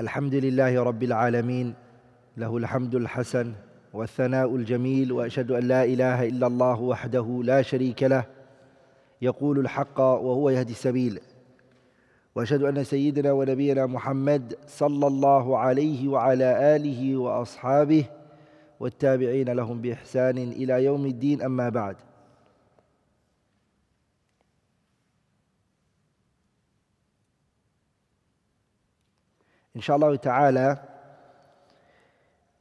الحمد لله رب العالمين له الحمد الحسن والثناء الجميل وأشهد أن لا إله إلا الله وحده لا شريك له يقول الحق وهو يهدي السبيل. وأشهد أن سيدنا ونبينا محمد صلى الله عليه وعلى آله وأصحابه والتابعين لهم بإحسان إلى يوم الدين أما بعد. Inshallah ta'ala,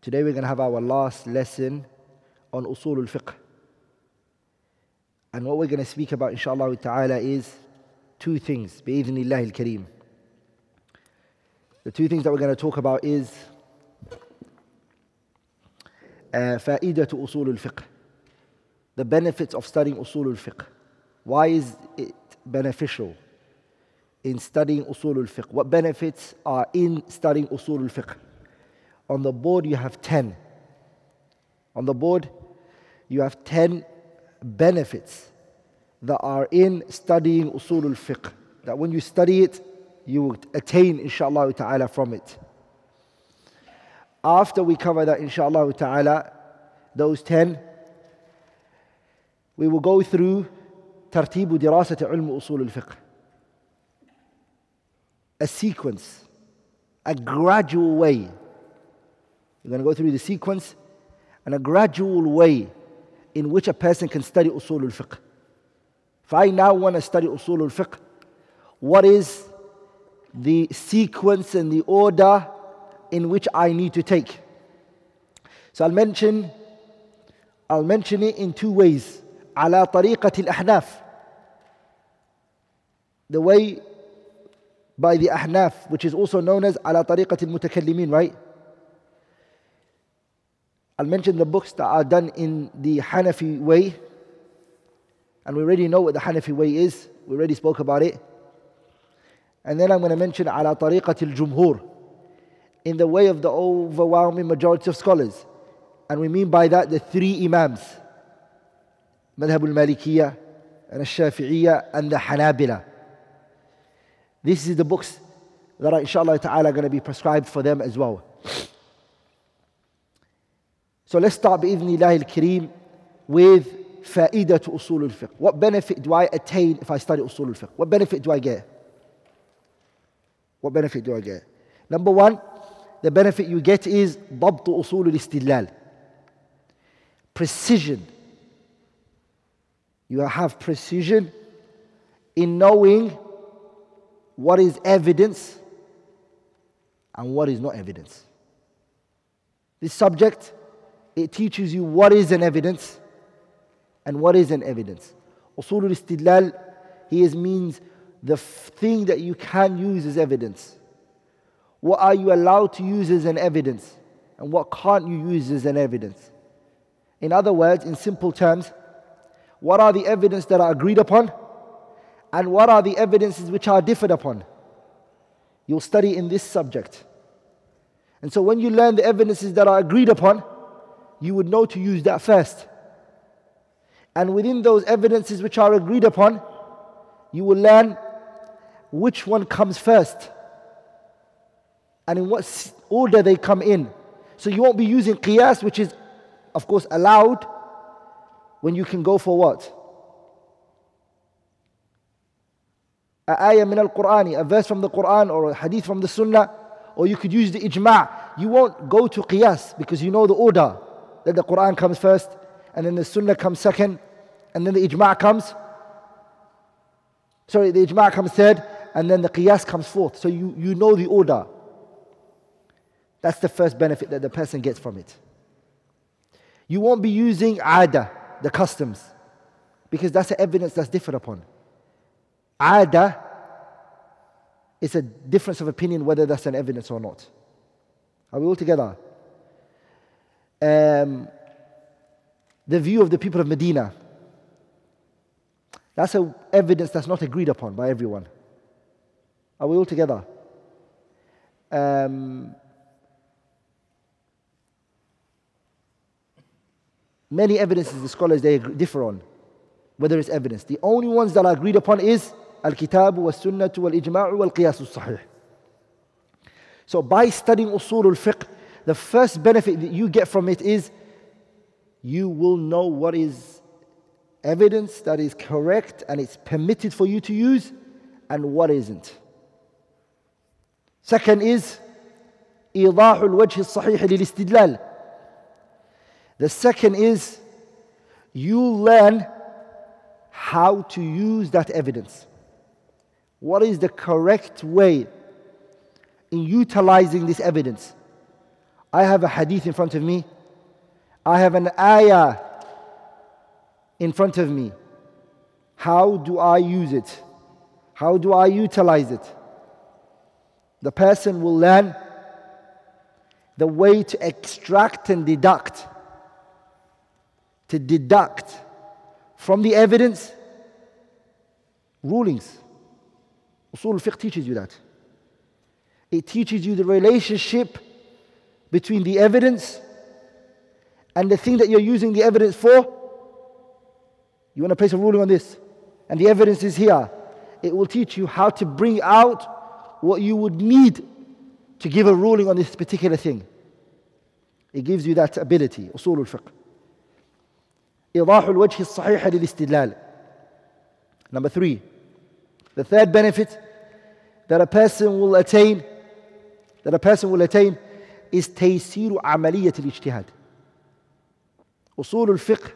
today we're going to have our last lesson on usul al-fiqh. And what we're going to speak about, inshallah ta'ala, is two things, bi'idhnillah al-kareem. The two things that we're going to talk about is uh, فائدة أصول الفقه the benefits of studying usul al-fiqh. Why is it beneficial? in studying usul al-fiqh. What benefits are in studying usul al-fiqh? On the board you have 10. On the board you have 10 benefits that are in studying usul al-fiqh. That when you study it, you will attain inshallah ta'ala from it. After we cover that inshallah ta'ala, those 10, we will go through tartibu dirasati ilm usul al-fiqh a sequence, a gradual way. You're going to go through the sequence and a gradual way in which a person can study usul al-fiqh. If I now want to study usul al-fiqh, what is the sequence and the order in which I need to take? So I'll mention I'll mention it in two ways. على طريقة الأحناف the way by the Ahnaf, which is also known as ala tariqat al-mutakallimin, right? I'll mention the books that are done in the Hanafi way. And we already know what the Hanafi way is. We already spoke about it. And then I'm going to mention ala tariqat al-jumhur, in the way of the overwhelming majority of scholars. And we mean by that the three Imams, Madhab al-Malikiyya, and al-Shafi'iyya, and the Hanabila. This is the books that are, inshallah ta'ala, going to be prescribed for them as well. So let's start بإذن الله الكريم with faida to Usul al-Fiqh. What benefit do I attain if I study Usul al-Fiqh? What benefit do I get? What benefit do I get? Number one, the benefit you get is bab to Usul al-Istidlal. Precision. You have precision in knowing what is evidence and what is not evidence. This subject, it teaches you what is an evidence and what is an evidence. Usul al-istidlal, here means the thing that you can use as evidence. What are you allowed to use as an evidence and what can't you use as an evidence? In other words, in simple terms, what are the evidence that are agreed upon and what are the evidences which are differed upon. You'll study in this subject. And so when you learn the evidences that are agreed upon, you would know to use that first. And within those evidences which are agreed upon, you will learn which one comes first and in what order they come in. So you won't be using qiyas, which is, of course, allowed when you can go for what? A ayah min al-Quran, a verse from the Quran or a hadith from the Sunnah, or you could use the ijma'. You won't go to qiyas because you know the order that the Quran comes first, and then the Sunnah comes second, and then the ijma' comes. Sorry, the ijma' comes third, and then the qiyas comes fourth. So you, you know the order. That's the first benefit that the person gets from it. You won't be using ada, the customs, because that's the evidence that's differed upon. Ada is a difference of opinion whether that's an evidence or not. Are we all together? Um, the view of the people of Medina. That's a evidence that's not agreed upon by everyone. Are we all together? Um, many evidences the scholars they differ on whether it's evidence. The only ones that are agreed upon is الكتاب والسنة والإجماع والقياس الصحيح. So by studying usul al-fiqh, the first benefit that you get from it is you will know what is evidence that is correct and it's permitted for you to use and what isn't. Second is إيضاح الوجه الصحيح للاستدلال. The second is you learn how to use that evidence. What is the correct way in utilizing this evidence? I have a hadith in front of me. I have an ayah in front of me. How do I use it? How do I utilize it? The person will learn the way to extract and deduct, to deduct from the evidence rulings. Usul fiqh teaches you that. It teaches you the relationship between the evidence and the thing that you're using the evidence for. You want to place a ruling on this, and the evidence is here. It will teach you how to bring out what you would need to give a ruling on this particular thing. It gives you that ability, أصول الفقه. إيضاح الوجه الصحيح للاستدلال. Number three, the third benefit that a person will attain, that a person will attain is تيسير عملية الاجتهاد. أصول الفقه,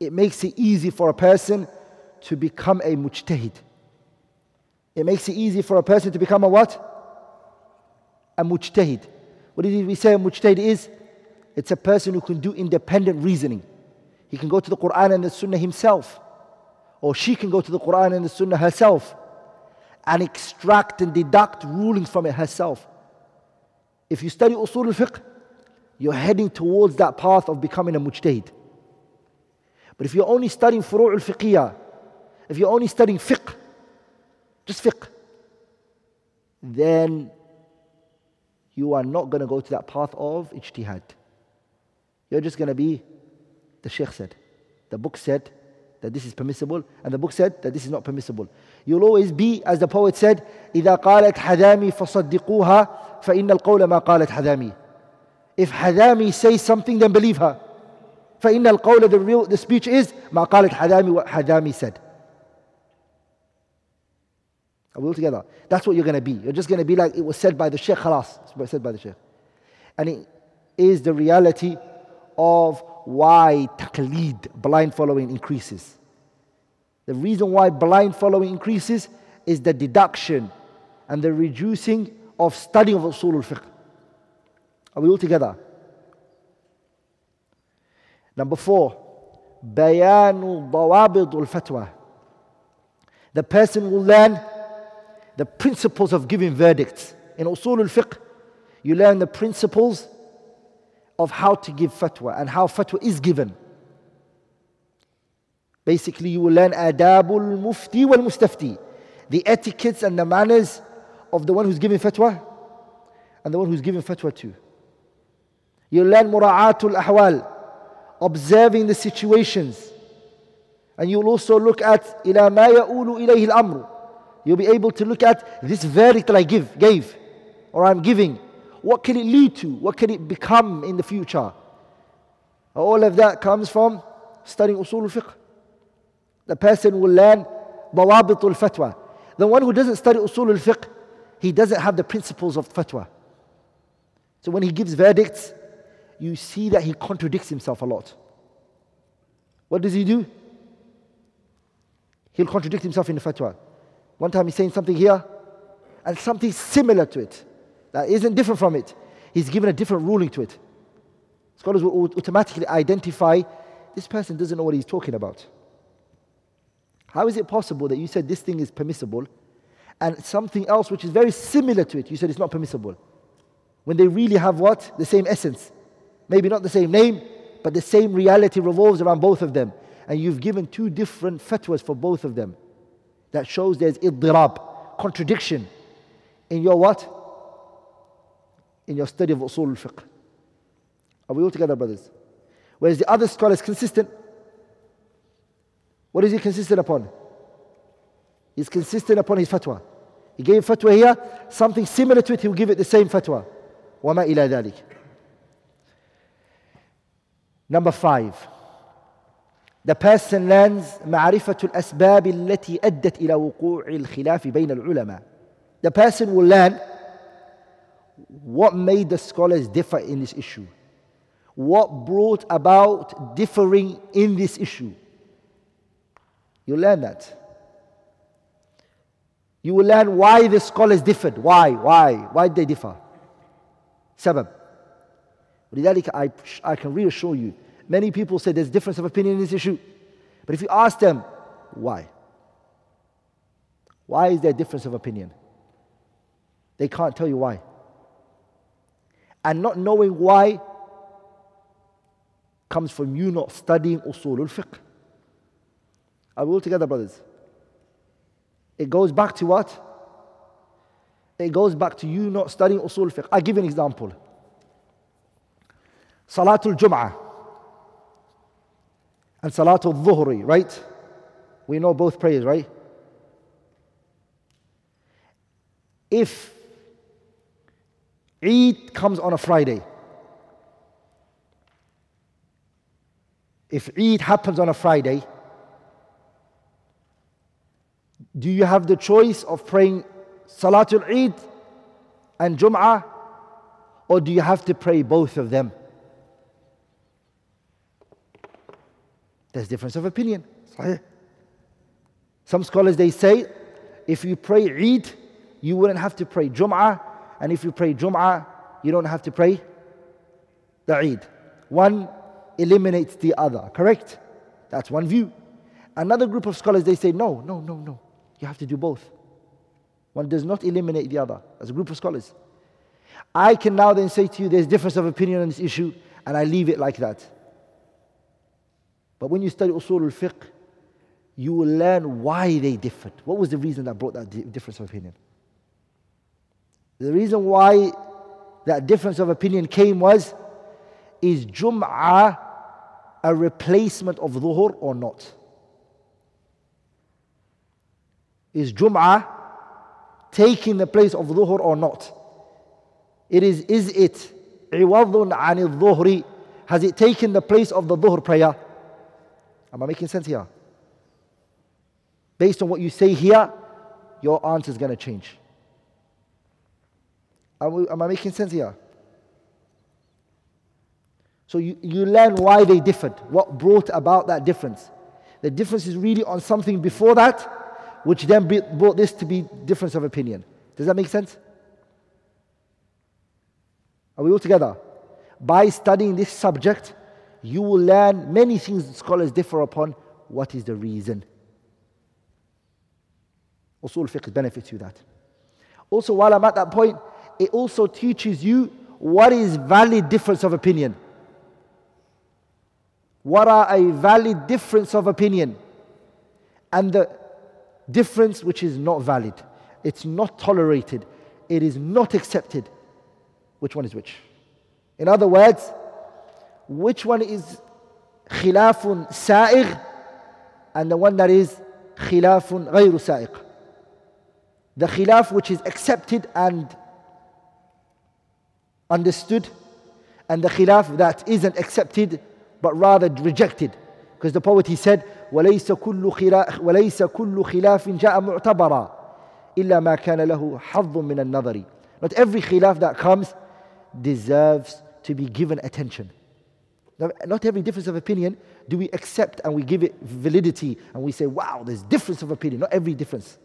it makes it easy for a person to become a mujtahid. It makes it easy for a person to become a what? A mujtahid. What did we say a mujtahid is? It's a person who can do independent reasoning. He can go to the Quran and the Sunnah himself, or she can go to the Quran and the Sunnah herself and extract and deduct rulings from it herself. If you study usul al-fiqh, you're heading towards that path of becoming a mujtahid. But if you're only studying furu' al-fiqhiyah, if you're only studying fiqh, just fiqh, then you are not going to go to that path of ijtihad. You're just going to be, the Sheikh said, the book said that this is permissible, and the book said that this is not permissible. You'll always be, as the poet said, إذا قالت حذامي فصدقوها فإن القول ما قالت حذامي. If Hadami says something, then believe her. فإن القول, the real, the speech is ما قالت حذامي what Hadami said. Are we all together? That's what you're going to be. You're just going to be like it was said by the Sheikh, khalas. It's said by the Sheikh. And it is the reality of why taqleed, blind following, increases. The reason why blind following increases is the deduction and the reducing of studying of usul al-fiqh. Are we all together? Number four, bayanu dawabid al-fatwa. The person will learn the principles of giving verdicts. In usul al-fiqh, you learn the principles of how to give fatwa and how fatwa is given. Basically, you will learn adabul mufti wal mustafti, the etiquettes and the manners of the one who's giving fatwa and the one who's giving fatwa to. You'll learn mura'atul ahwal, observing the situations. And you'll also look at ila ma ya'ulu ilayhi al-amru. You'll be able to look at this verdict that I give, gave, or I'm giving. What can it lead to? What can it become in the future? All of that comes from studying usul al-fiqh. The person will learn dawabit al-fatwa. The one who doesn't study usul al-fiqh, he doesn't have the principles of fatwa. So when he gives verdicts, you see that he contradicts himself a lot. What does he do? He'll contradict himself in the fatwa. One time he's saying something here and something similar to it that isn't different from it. He's given a different ruling to it. Scholars will automatically identify this person doesn't know what he's talking about. How is it possible that you said this thing is permissible and something else which is very similar to it, you said it's not permissible? When they really have what? The same essence. Maybe not the same name, but the same reality revolves around both of them. And you've given two different fatwas for both of them. That shows there's iddirab, contradiction in your what? In your study of usul al-fiqh. Are we all together, brothers? Whereas the other scholar is consistent. What is he consistent upon? He's consistent upon his fatwa. He gave fatwa here, something similar to it, he will give it the same fatwa. وما إلى ذلك. Number five. The person learns معرفة الأسباب التي أدت إلى وقوع الخلاف بين العلماء. The person will learn what made the scholars differ in this issue? What brought about differing in this issue? You learn that. You will learn why the scholars differed. Why? Why? Why did they differ? Sabab. I, I can reassure you, many people say there's difference of opinion in this issue. But if you ask them, why? Why is there difference of opinion? They can't tell you why. And not knowing why comes from you not studying usul al-fiqh. Are we all together, brothers? It goes back to what? It goes back to you not studying usul fiqh. I'll give an example. Salatul Jum'ah and Salatul Dhuhri, right? We know both prayers, right? If Eid comes on a Friday, if Eid happens on a Friday, do you have the choice of praying Salatul Eid and Jum'ah, or do you have to pray both of them? There's difference of opinion. Some scholars they say if you pray Eid, you wouldn't have to pray Jum'ah, and if you pray Jum'ah, you don't have to pray the Eid. One eliminates the other, correct? That's one view. Another group of scholars they say no, no, no, no. You have to do both. One does not eliminate the other as a group of scholars. I can now then say to you there's difference of opinion on this issue, and I leave it like that. But when you study usul al-fiqh, you will learn why they differed. What was the reason that brought that difference of opinion? The reason why that difference of opinion came was is Jum'ah a replacement of Dhuhr or not? Is Jum'ah taking the place of Dhuhr or not? It is, is it عوض عن الظهر Has it taken the place of the Dhuhr prayer? Am I making sense here? Based on what you say here, your answer is going to change. Am, I making sense here? So you, you learn why they differed, what brought about that difference. The difference is really on something before that which then brought this to be difference of opinion. Does that make sense? Are we all together? By studying this subject, you will learn many things scholars differ upon. What is the reason? Usul fiqh benefits you that. Also, while I'm at that point, it also teaches you what is valid difference of opinion. What are a valid difference of opinion? And the difference which is not valid. It's not tolerated. It is not accepted. Which one is which? In other words, which one is khilafun sa'igh and the one that is khilafun ghayru sa'igh? The khilaf which is accepted and understood and the khilaf that isn't accepted but rather rejected. Because the poet he said, وليس كل خلاف وليس كل خلاف جاء معتبرا إلا ما كان له حظ من النظر Not every khilaf that comes deserves to be given attention. Not every difference of opinion do we accept and we give it validity and we say, wow, there's difference of opinion. Not every difference.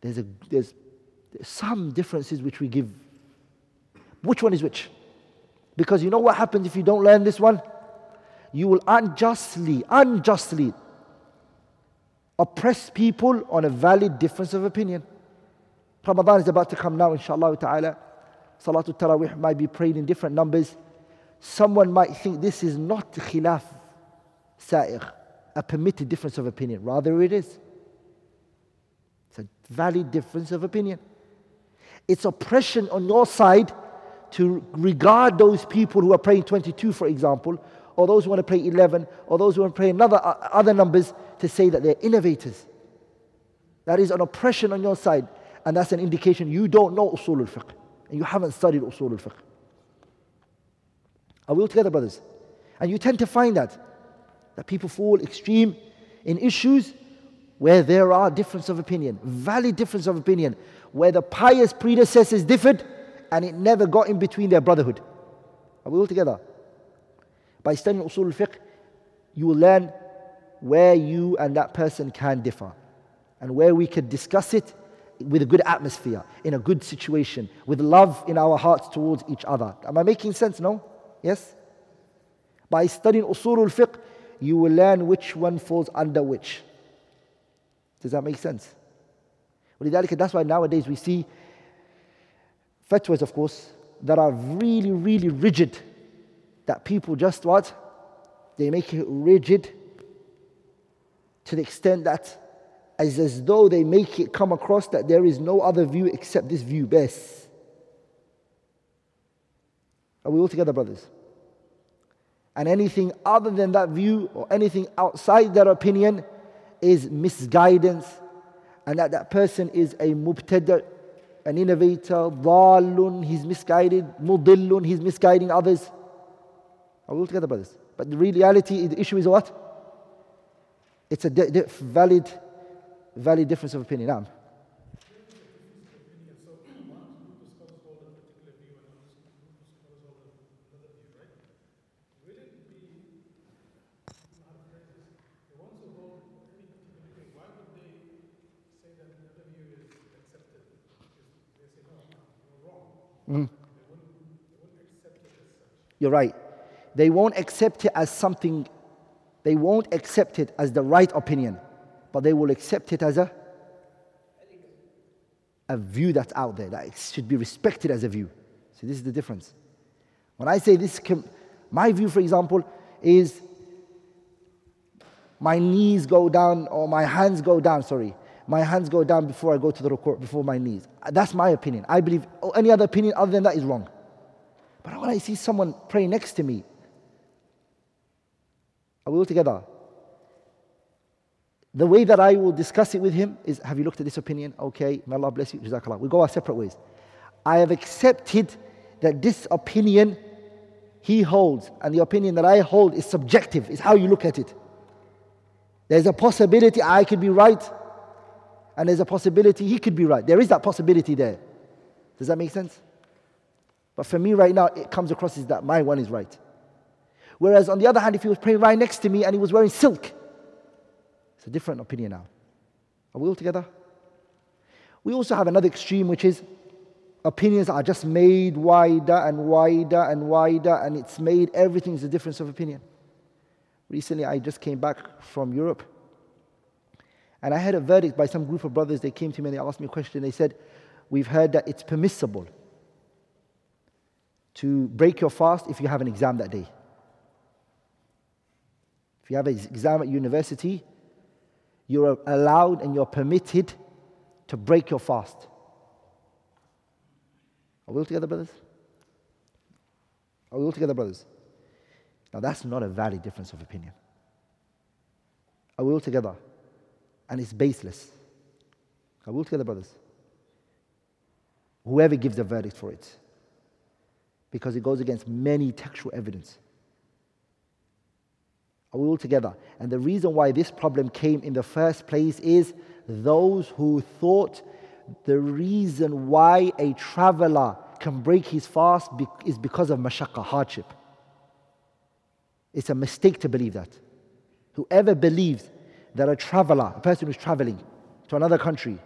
There's, a, there's, there's some differences which we give. which one is which? Because you know what happens if you don't learn this one? you will unjustly, unjustly oppress people on a valid difference of opinion. Ramadan is about to come now, inshallah ta'ala. Salatul Taraweeh might be prayed in different numbers. Someone might think this is not khilaf sa'igh, a permitted difference of opinion. Rather, it is. It's a valid difference of opinion. It's oppression on your side to regard those people who are praying 22, for example, or those who want to pray 11, or those who want to pray another, uh, other numbers to say that they're innovators. That is an oppression on your side. And that's an indication you don't know usul al-fiqh. And you haven't studied usul al-fiqh. Are we all together, brothers? And you tend to find that. That people fall extreme in issues where there are difference of opinion, valid difference of opinion, where the pious predecessors differed and it never got in between their brotherhood. Are we all together? By studying usul al-fiqh, you will learn where you and that person can differ and where we could discuss it with a good atmosphere, in a good situation, with love in our hearts towards each other. Am I making sense? No? Yes? By studying usul al-fiqh, you will learn which one falls under which. Does that make sense? That's why nowadays we see fatwas, of course, that are really, really rigid. That people just what? They make it rigid to the extent that as, as though they make it come across that there is no other view except this view best. Are we all together, brothers? And anything other than that view or anything outside that opinion is misguidance, and that that person is a mubtada, an innovator, dhalun, he's misguided, mudillun, he's misguiding others. Are we all together, brothers? But the reality, the issue is what? It's a valid, valid difference of opinion. Now, Mm. You're right. They won't accept it as something, they won't accept it as the right opinion, but they will accept it as a, a view that's out there, that should be respected as a view. See, this is the difference. When I say this, my view, for example, is my knees go down or my hands go down, sorry, my hands go down before I go to the ruku', before my knees. That's my opinion. I believe any other opinion other than that is wrong. But when I see someone pray next to me, are we all together? The way that I will discuss it with him is Have you looked at this opinion? Okay, may Allah bless you. Jazakallah. We go our separate ways. I have accepted that this opinion he holds and the opinion that I hold is subjective, is how you look at it. There's a possibility I could be right and there's a possibility he could be right. There is that possibility there. Does that make sense? But for me right now, it comes across as that my one is right. Whereas on the other hand, if he was praying right next to me and he was wearing silk, it's a different opinion now. Are we all together? We also have another extreme, which is opinions are just made wider and wider and wider, and it's made everything's a difference of opinion. Recently, I just came back from Europe and I had a verdict by some group of brothers. They came to me and they asked me a question. They said, We've heard that it's permissible to break your fast if you have an exam that day. If you have an exam at university, you're allowed and you're permitted to break your fast. Are we all together, brothers? Are we all together, brothers? Now, that's not a valid difference of opinion. Are we all together? And it's baseless. I will tell the brothers. Whoever gives a verdict for it, because it goes against many textual evidence. Are we all together? And the reason why this problem came in the first place is those who thought the reason why a traveler can break his fast is because of mashaqqa, hardship. It's a mistake to believe that. Whoever believes that a traveler, a person who's traveling to another country,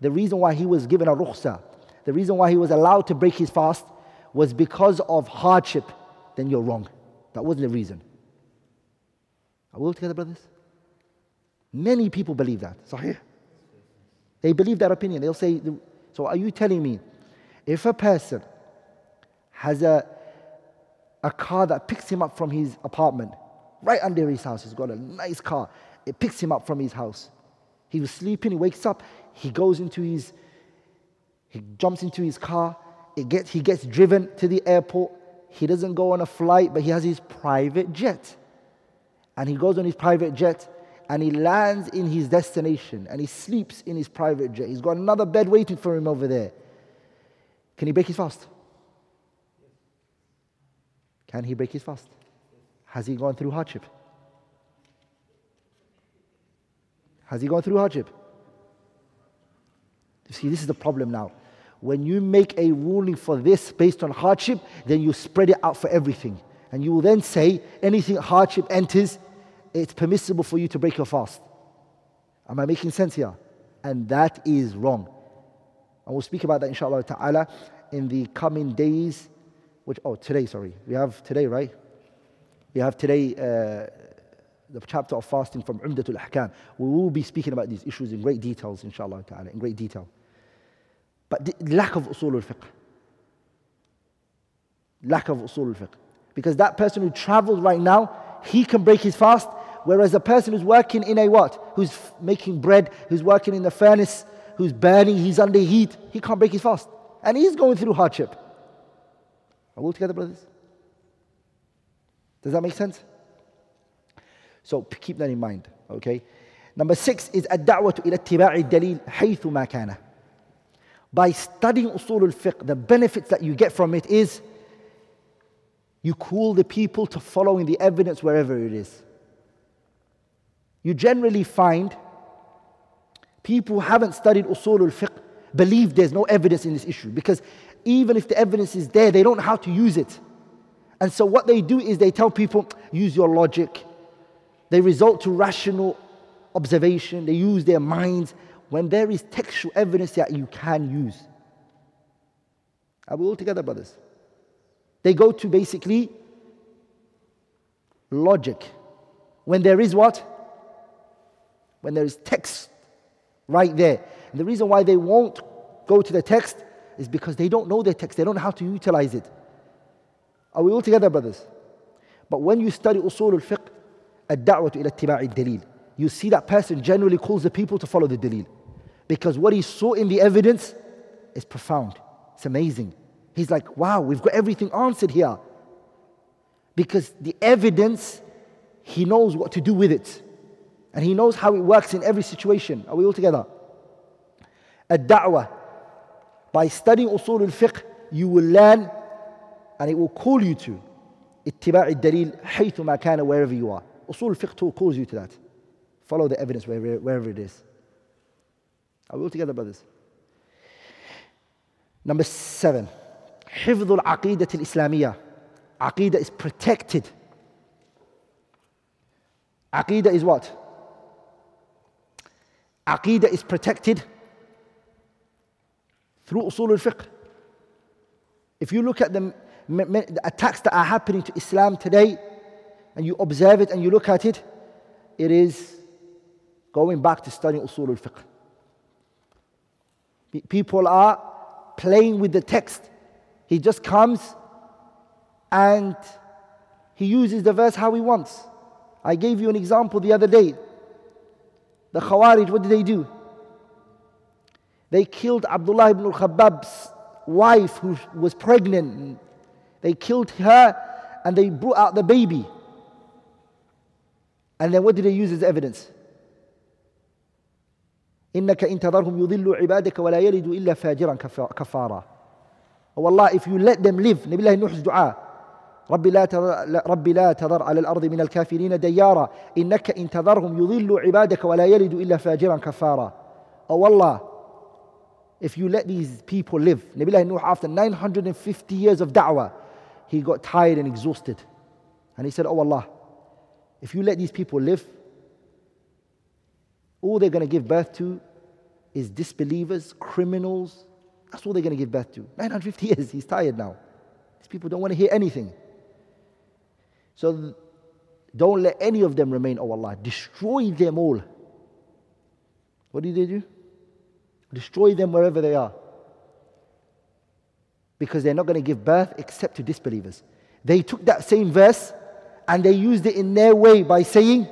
the reason why he was given a rukhsa, the reason why he was allowed to break his fast was because of hardship, then you're wrong. That wasn't the reason. Are we all together, brothers? Many people believe that. Sahih. They believe that opinion. They'll say, So are you telling me if a person has a, a car that picks him up from his apartment, right under his house, he's got a nice car, it picks him up from his house. He was sleeping, he wakes up, he goes into his, he jumps into his car, it gets, he gets driven to the airport. He doesn't go on a flight, but he has his private jet. And he goes on his private jet and he lands in his destination and he sleeps in his private jet. He's got another bed waiting for him over there. Can he break his fast? Can he break his fast? Has he gone through hardship? Has he gone through hardship? You see, this is the problem now. When you make a ruling for this based on hardship, then you spread it out for everything. And you will then say anything hardship enters, it's permissible for you to break your fast. Am I making sense here? And that is wrong. And we'll speak about that inshallah ta'ala in the coming days. Which, oh, today, sorry. We have today, right? We have today uh, the chapter of fasting from Umdatul Ahkam. We will be speaking about these issues in great details, inshallah ta'ala, in great detail. But the lack of usul al-fiqh. Lack of usul al-fiqh. Because that person who travels right now, he can break his fast, whereas a person who's working in a what? Who's making bread, who's working in the furnace, who's burning, he's under heat, he can't break his fast. And he's going through hardship. Are we all together, brothers? Does that make sense? So keep that in mind, okay? Number six is الدعوة إلى اتباع الدليل حيث ما كان. By studying usul al-fiqh, the benefits that you get from it is you call the people to following the evidence wherever it is. You generally find people who haven't studied usul al-fiqh believe there's no evidence in this issue because even if the evidence is there, they don't know how to use it. And so what they do is they tell people, use your logic. they resort to rational observation. They use their minds when there is textual evidence that you can use. Are we all together, brothers? They go to basically logic. When there is what? When there is text right there. And the reason why they won't go to the text is because they don't know the text, they don't know how to utilize it. Are we all together, brothers? But when you study usul al-fiqh, الدعوة إلى اتباع الدليل you see that person generally calls the people to follow the dalil because what he saw in the evidence is profound it's amazing he's like wow we've got everything answered here because the evidence he knows what to do with it and he knows how it works in every situation are we all together الدعوة by studying usul al-fiqh you will learn and it will call you to اتباع الدليل حيث ما كان wherever you are Usul fiqh calls you to that. Follow the evidence wherever, wherever it is. Are we all together, brothers? Number seven. حفظ العقيدة الإسلامية. Aqidah is protected. Aqidah is what? Aqidah is protected through usul al-fiqh. If you look at the, the attacks that are happening to Islam today, and you observe it and you look at it, it is going back to studying usul al-fiqh. People are playing with the text. He just comes and he uses the verse how he wants. I gave you an example the other day. The Khawarij, what did they do? They killed Abdullah ibn al-Khabbab's wife who was pregnant. They killed her and they brought out the baby. And then what did they use as evidence? إنك إن تذرهم يضل عبادك ولا يلد إلا فاجرا كفارا. Oh Allah, if you let them live, نبي الله نوح دعاء رب لا تذر رب لا تذر على الأرض من الكافرين ديارا إنك إن تذرهم يضل عبادك ولا يلد إلا فاجرا كفارا. Oh Allah, if you let these people live, نبي الله نوح after 950 years of da'wah, he got tired and exhausted. And he said, Oh Allah, if you let these people live, all they're going to give birth to is disbelievers, criminals. That's all they're going to give birth to. 950 years, he's tired now. These people don't want to hear anything. So don't let any of them remain, oh Allah. Destroy them all. What did they do? Destroy them wherever they are. Because they're not going to give birth except to disbelievers. They took that same verse and they used it in their way by saying,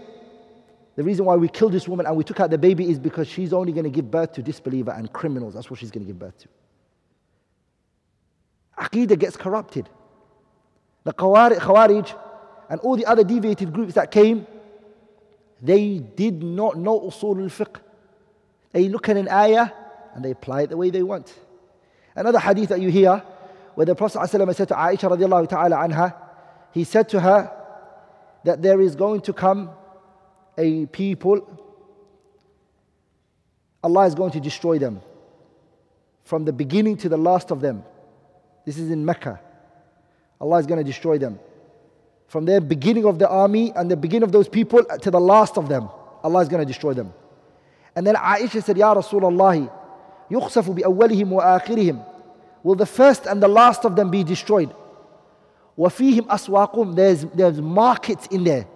the reason why we killed this woman and we took out the baby is because she's only going to give birth to disbeliever and criminals. That's what she's going to give birth to. Aqidah gets corrupted. The Khawarij and all the other deviated groups that came, They did not know usul al-fiqh. They look at an ayah and they apply it the way they want. Another hadith that you hear, where the Prophet ﷺ said to Aisha radiallahu he said to her that there is going to come a people, Allah is going to destroy them from the beginning to the last of them. This is in Mecca. Allah is going to destroy them. From the beginning of the army and the beginning of those people to the last of them, Allah is going to destroy them. And then Aisha said, Ya Rasulullah, يخسف بأولهم وآخرهم Will the first and the last of them be destroyed? وفيهم أسواقهم There's, there's markets in there.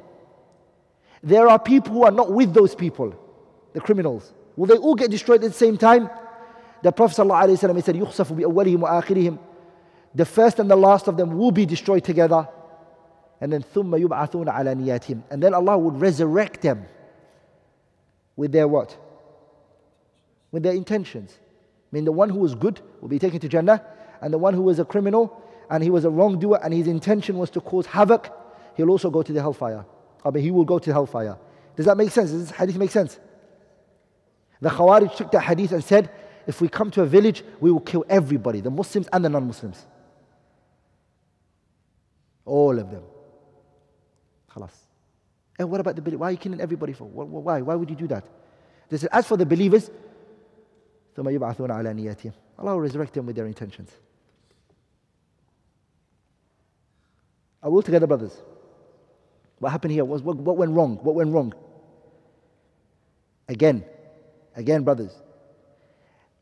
There are people who are not with those people, the criminals. Will they all get destroyed at the same time? The Prophet ﷺ, he said, يخسف بأولهم وآخرهم The first and the last of them will be destroyed together. And then ثم يبعثون على نياتهم And then Allah would resurrect them with their what? With their intentions. I mean, the one who was good will be taken to Jannah, and the one who was a criminal and he was a wrongdoer and his intention was to cause havoc, he'll also go to the hellfire. I mean, he will go to hellfire. Does that make sense? Does this hadith make sense? The Khawarij took that hadith and said, if we come to a village, we will kill everybody, the Muslims and the non Muslims. All of them. Khalas. And what about the believers? Why are you killing everybody for? Why? Why would you do that? They said, as for the believers, Allah will resurrect them with their intentions. Are we all together, brothers? What happened here? What, what went wrong? What went wrong? Again, again, brothers.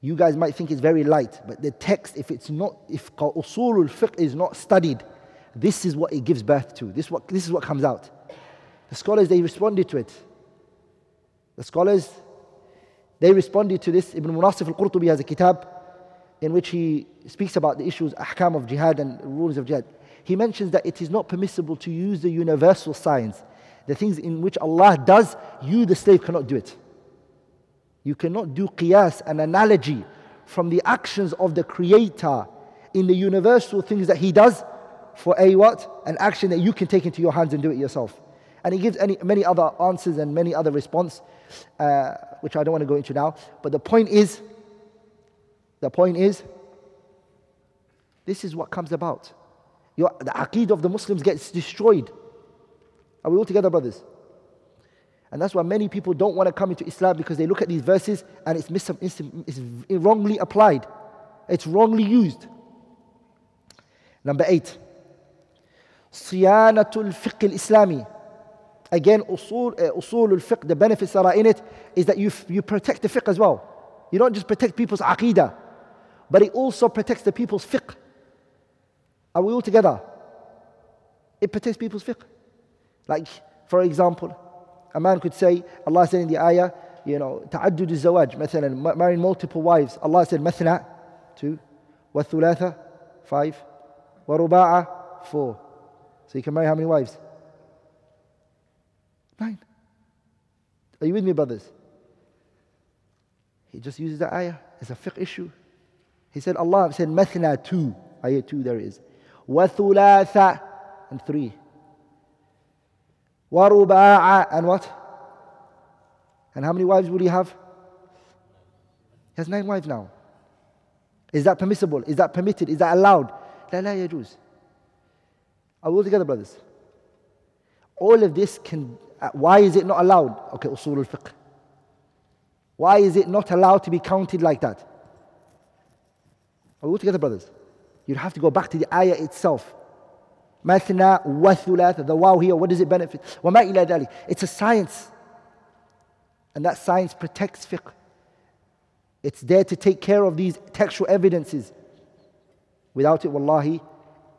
You guys might think it's very light, but the text, if it's not, if usulul fiqh is not studied, this is what it gives birth to. This, what, this is what comes out. The scholars, they responded to it. The scholars, they responded to this. Ibn Munasif al-Qurtubi has a kitab in which he speaks about the issues, ahkam of jihad and rules of jihad. He mentions that it is not permissible to use the universal signs. The things in which Allah does, you the slave cannot do it. You cannot do qiyas, an analogy from the actions of the Creator in the universal things that He does for a what? An action that you can take into your hands and do it yourself. And he gives any, many other answers and many other response, uh, which I don't want to go into now. But the point is, the point is, this is what comes about. Your, the aqeed of the Muslims gets destroyed. Are we all together, brothers? And that's why many people don't want to come into Islam because they look at these verses and it's, mis- it's, wrongly applied, it's wrongly used. Number eight, Siyanatul fiqh al-Islami. Again, usul, uh, usul al-fiqh, the benefits that are in it is that you, you protect the fiqh as well. You don't just protect people's aqidah, but it also protects the people's fiqh. Are we all together? It protects people's fiqh. Like, for example, a man could say, Allah said in the ayah, you know, تعدد الزواج مثلا marrying multiple wives. Allah said مثنى, two, والثلاثة, five, ورباعة, four. So you can marry how many wives? Nine. Are you with me, brothers? He just uses the ayah as a fiqh issue. He said, Allah said, Mathna two. Ayah two, there is. Wathulatha, and three. Waruba'a, and what? And how many wives would he have? He has nine wives now. Is that permissible? Is that permitted? Is that allowed? لا لا يجوز. Are we all together, brothers? All of this can, uh, why is it not allowed? Okay, usul al fiqh. Why is it not allowed to be counted like that? Are we all together, brothers? You'd have to go back to the ayah itself. Mathna wa thulatha, the wow here, what does it benefit? Wa ma. It's a science. And that science protects fiqh. It's there to take care of these textual evidences. Without it, wallahi,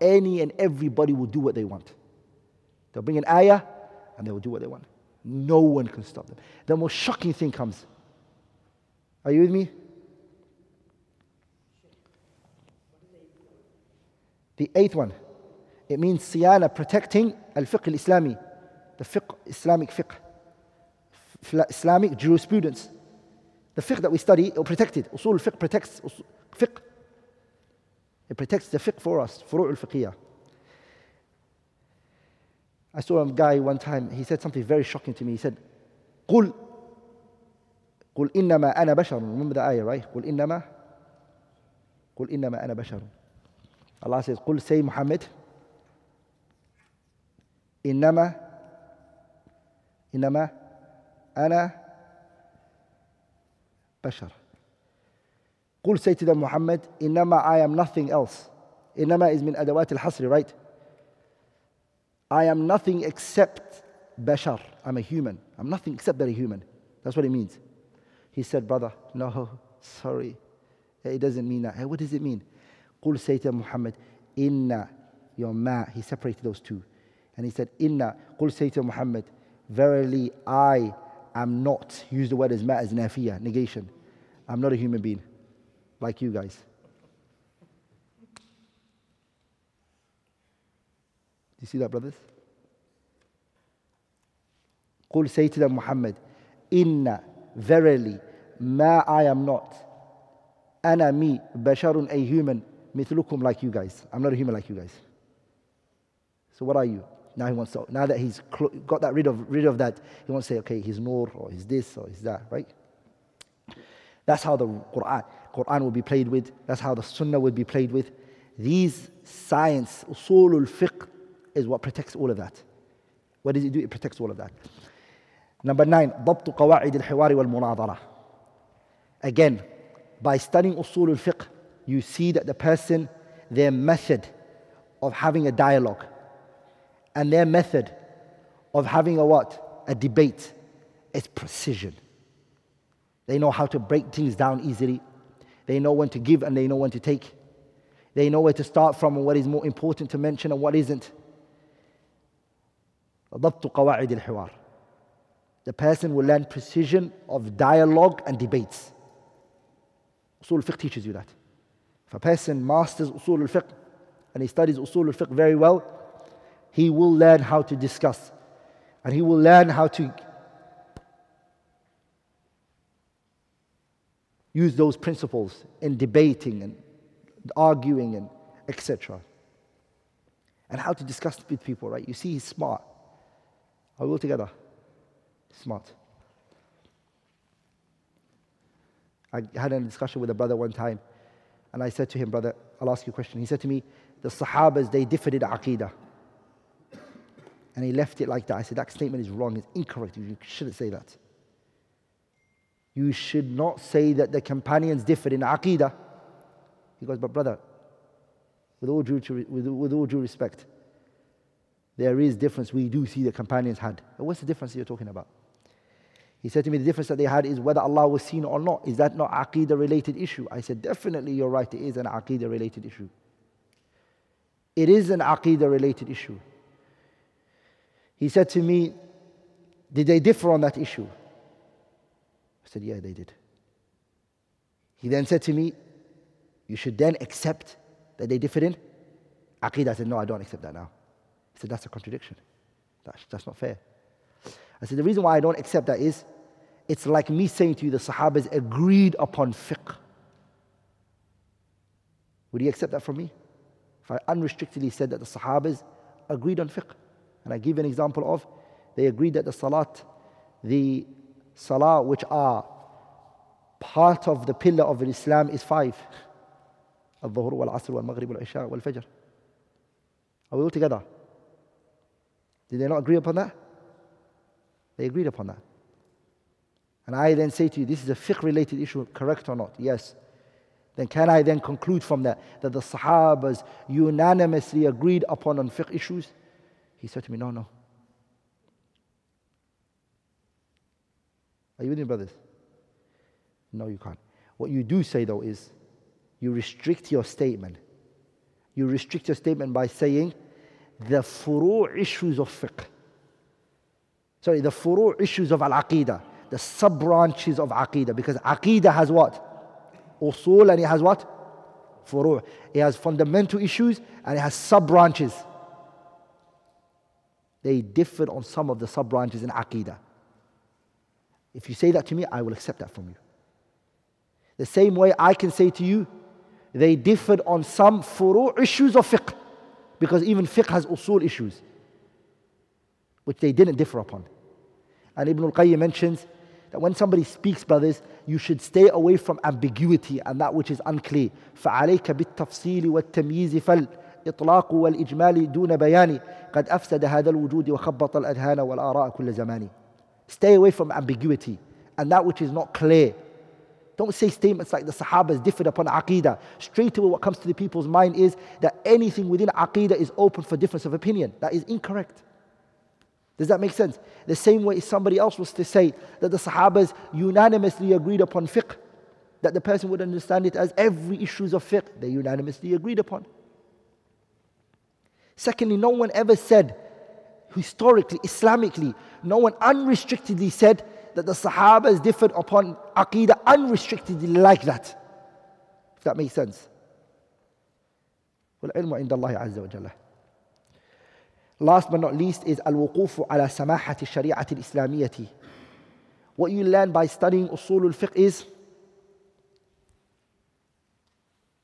any and everybody will do what they want. They'll bring an ayah and they will do what they want. No one can stop them. The most shocking thing comes. Are you with me? The eighth one. It means siyana, protecting al-fiqh al-Islami. The fiqh, Islamic fiqh. Islamic jurisprudence. The fiqh that we study, it will protect it. Usul al-fiqh protects fiqh. It protects the fiqh for us, furu' al-fiqhiyah. I saw a guy one time, he said something very shocking to me. He said, قل قل إنما أنا بشر remember the ayah right قل إنما قل إنما أنا بشر Allah says قل say Muhammad إنما إنما أنا بشر قل say to them Muhammad إنما I am nothing else إنما is من أدوات الحصر right I am nothing except bashar. I'm a human. I'm nothing except a human. That's what it means. He said, Brother, no, sorry. It doesn't mean that. Hey, what does it mean? Qul say Muhammad, Inna, your ma. He separated those two. And he said, Inna, Qul say Muhammad, Verily I am not. Use the word as ma as nafiya, negation. I'm not a human being like you guys. you see that, brothers? Qul say Muhammad, Inna, verily, ma I am not. Ana me, basharun a human, mithlukum like you guys. I'm not a human like you guys. So what are you? Now he wants to, now that he's got that rid of rid of that, he wants to say, okay, he's Nur or he's this or he's that, right? That's how the Quran, Quran will be played with. That's how the Sunnah would be played with. These science, usulul fiqh, is what protects all of that. What does it do? It protects all of that. Number nine, ضبط قواعد الحوار والمناظرة. Again, by studying usul al-fiqh, you see that the person, their method of having a dialogue and their method of having a what? A debate. is precision. They know how to break things down easily. They know when to give and they know when to take. They know where to start from and what is more important to mention and what isn't. The person will learn precision of dialogue and debates. Usul fiqh teaches you that if a person masters usul al-fiqh and he studies usul al-fiqh very well he will learn how to discuss and he will learn how to use those principles in debating and arguing and etc and how to discuss with people right you see he's smart are we all together? Smart. I had a discussion with a brother one time, and I said to him, Brother, I'll ask you a question. He said to me, The Sahabas, they differed in Aqidah. And he left it like that. I said, That statement is wrong, it's incorrect. You shouldn't say that. You should not say that the companions differed in Aqidah. He goes, But brother, with all due, with, with all due respect, there is difference we do see the companions had. But what's the difference you're talking about? He said to me, the difference that they had is whether Allah was seen or not. Is that not aqidah related issue? I said, definitely you're right, it is an aqidah related issue. It is an aqidah related issue. He said to me, did they differ on that issue? I said, yeah, they did. He then said to me, you should then accept that they differed in aqidah. I said, no, I don't accept that now He said, That's a contradiction. That's, that's not fair. I said, The reason why I don't accept that is it's like me saying to you the Sahabas agreed upon fiqh. Would you accept that from me? If I unrestrictedly said that the Sahabas agreed on fiqh. And I give an example of they agreed that the salat, the salah which are part of the pillar of Islam is five. الظهر والعصر والمغرب والعشاء والفجر. Are we all together? Did they not agree upon that? They agreed upon that. And I then say to you, this is a fiqh related issue, correct or not? Yes. Then can I then conclude from that that the Sahabas unanimously agreed upon on fiqh issues? He said to me, no, no. Are you with me, brothers? No, you can't. What you do say, though, is you restrict your statement. You restrict your statement by saying the furu' issues of fiqh. Sorry, the furu' issues of al-aqidah, the sub-branches of aqidah. Because aqidah has what? Usul and it has what? Furu'. It has fundamental issues and it has sub-branches. They differ on some of the sub-branches in aqidah. If you say that to me, I will accept that from you. The same way I can say to you, they differed on some furu' issues of fiqh. Because even fiqh has usul issues, which they didn't differ upon. And Ibn al-Qayyim mentions that when somebody speaks, brothers, you should stay away from ambiguity and that which is unclear. فَعَلَيْكَ بِالتَّفْصِيلِ وَالتَّمْيِيزِ فَالْإِطْلَاقُ وَالْإِجْمَالِ دُونَ بَيَانِ قَدْ أَفْسَدَ هَذَا الْوُجُودِ وَخَبَّطَ الْأَذْهَانَ وَالْآرَاءَ كُلَّ زَمَانِ Stay away from ambiguity and that which is not clear. Don't say statements like the Sahabas differed upon Aqidah. Straight away, what comes to the people's mind is that anything within Aqidah is open for difference of opinion. That is incorrect. Does that make sense? The same way somebody else was to say that the Sahabas unanimously agreed upon fiqh, that the person would understand it as every issues of fiqh they unanimously agreed upon. Secondly, no one ever said, historically, Islamically, no one unrestrictedly said that the Sahabas differed upon Aqidah unrestrictedly like that. If that makes sense. والعلم عند الله عز وجل. Last but not least is al-wuqufu ala samahati shari'ati al-islamiyati. What you learn by studying usul al-fiqh is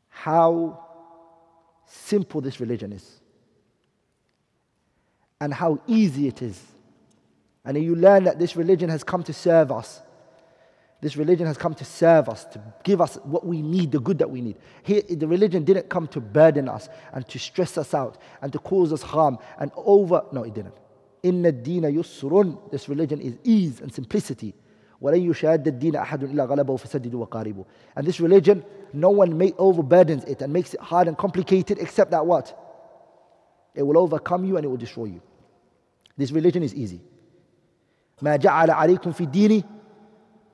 how simple this religion is and how easy it is. And you learn that this religion has come to serve us This religion has come to serve us, to give us what we need, the good that we need. Here, the religion didn't come to burden us and to stress us out and to cause us harm and over. No, it didn't. Inna dina yusrun. This religion is ease and simplicity. And this religion, no one make overburdens it and makes it hard and complicated except that what? It will overcome you and it will destroy you. This religion is easy. ما جعل عليكم في الدين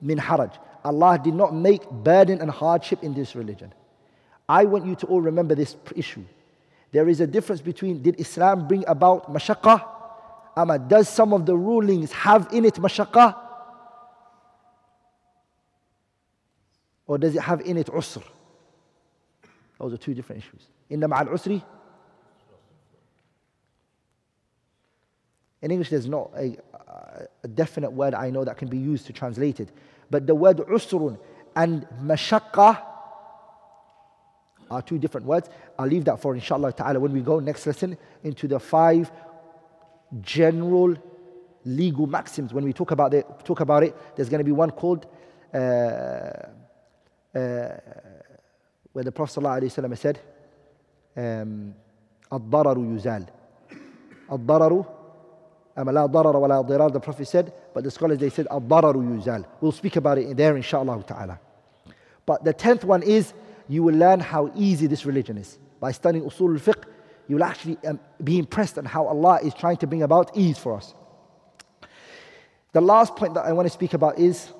min haraj. Allah did not make burden and hardship in this religion. I want you to all remember this issue. There is a difference between did Islam bring about mashaqah? Ama, does some of the rulings have in it mashaqah? Or does it have in it usr? Those are two different issues. Inna ma'al usri In English, there's not a, a definite word I know that can be used to translate it. But the word usrun and mashaqqa are two different words. I'll leave that for inshallah ta'ala when we go next lesson into the five general legal maxims. When we talk about it, talk about it there's going to be one called uh, uh, where the Prophet ﷺ said, um, الضرر يزال الضرر um, la wa the Prophet said, but the scholars they said, ad-dararu yuzal. We'll speak about it there inshallah ta'ala. But the tenth one is, you will learn how easy this religion is. By studying usul al-fiqh, you will actually um, be impressed on how Allah is trying to bring about ease for us. The last point that I want to speak about is,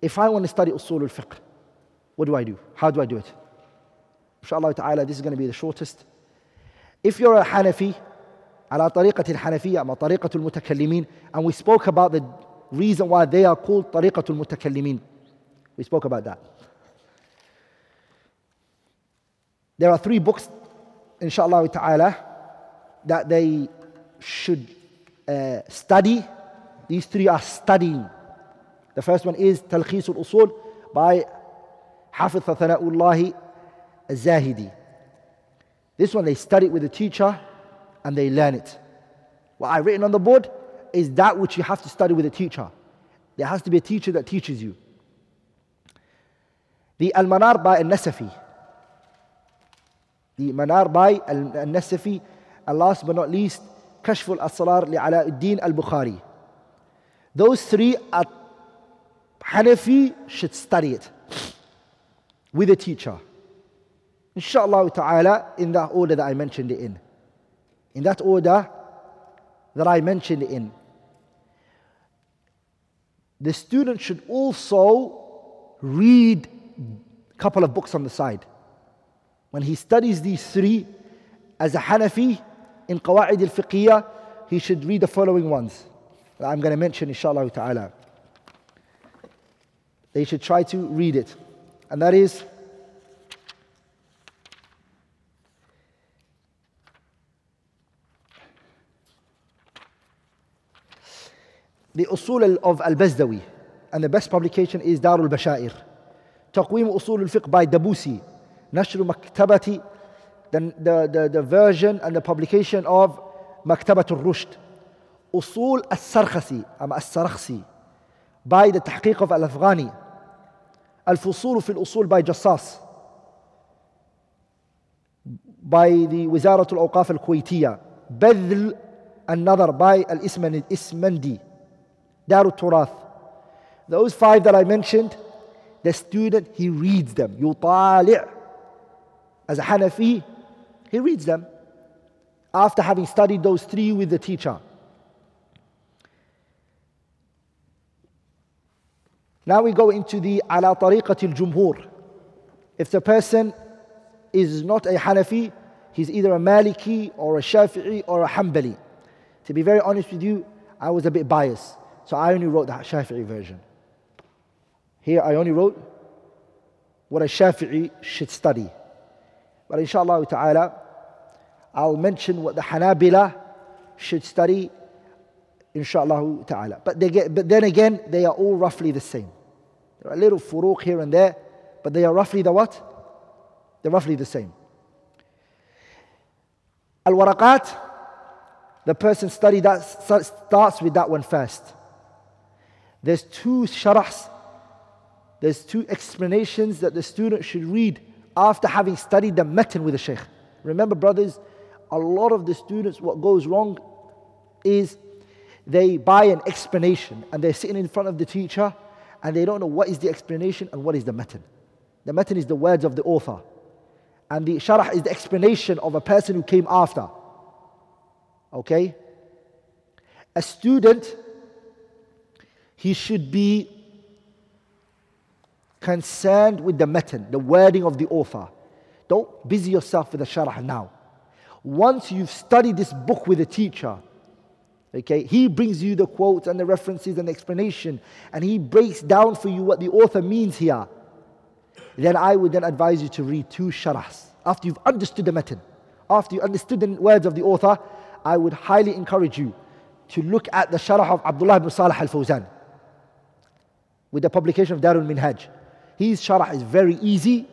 if I want to study usul al-fiqh, what do I do? How do I do it? Inshallah ta'ala, this is going to be the shortest. If you're a Hanafi, على طريقة الحنفية أما طريقة المتكلمين and we spoke about the reason why they are called طريقة المتكلمين we spoke about that there are three books inshallah ta'ala that they should uh, study these three are studying the first one is تلخيص الأصول by حافظ ثناء الله الزاهدي this one they study with the teacher and they learn it. What I've written on the board is that which you have to study with a teacher. There has to be a teacher that teaches you. The Al Manar by Al Nasafi. The Manar by Al Nasafi. And last but not least, Kashf al Asrar li Alauddin al Bukhari. Those three are Hanafi should study it with a teacher. Inshallah ta'ala, in that order that I mentioned it in in that order that I mentioned in. The student should also read a couple of books on the side. When he studies these three, as a Hanafi in Qawa'id al-Fiqhiyah, he should read the following ones that I'm going to mention inshallah ta'ala. They should try to read it. And that is Usul of Al-Bazdawi. And the best publication is Darul Bashair. تقويم أصول الفقه by Dabusi. نشر مكتبة the, the, the, the version and the publication of Maktabat al-Rushd. Usul al-Sarkhasi, um, al-Sarakhsi, by the Tahqiq of al-Afghani. Al-Fusul fi al-Usul by Jassas, by the Wizaratul Awqaf al-Kuwaitiyya. Badl al-Nadar by al-Ismandi, Darut Turath. Those five that I mentioned, the student, he reads them. Yutali' as a Hanafi, he reads them after having studied those three with the teacher. Now we go into the ala tariqatil jumhur. If the person is not a Hanafi, he's either a Maliki or a Shafi'i or a Hanbali. To be very honest with you, I was a bit biased. So I only wrote the Shafi'i version. Here I only wrote what a Shafi'i should study. But inshallah ta'ala, I'll mention what the Hanabila should study, inshallah ta'ala. But, they get, but then again, they are all roughly the same. There are a little furuq here and there, but they are roughly the what? They're roughly the same. Al waraqat, the person study that starts with that one first. There's two sharahs, there's two explanations that the student should read after having studied the matan with the shaykh. Remember, brothers, a lot of the students, what goes wrong is they buy an explanation and they're sitting in front of the teacher and they don't know what is the explanation and what is the matan. The matan is the words of the author. And the sharah is the explanation of a person who came after. Okay? A student, he should be concerned with the matan, the wording of the author. Don't busy yourself with the sharah now. Once you've studied this book with a teacher, okay, he brings you the quotes and the references and the explanation, and he breaks down for you what the author means here. Then I would then advise you to read two sharahs. After you've understood the matan, after you understood the words of the author, I would highly encourage you to look at the sharah of Abdullah ibn Salih al Fawzan with the publication of Darul Minhaj. His sharah is very easy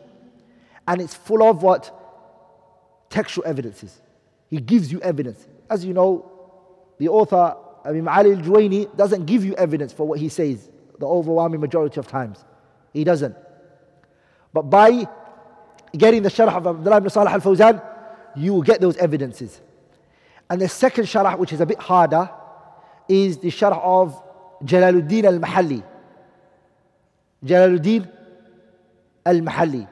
and it's full of what? Textual evidences. He gives you evidence. As you know, the author, Imam Ali al Juwaini, doesn't give you evidence for what he says the overwhelming majority of times. He doesn't. But by getting the sharah of Abdullah ibn Salih al Fawzan, you will get those evidences. And the second sharah, which is a bit harder, is the sharah of Jalaluddin al Mahalli. Jalaluddin al Mahalli.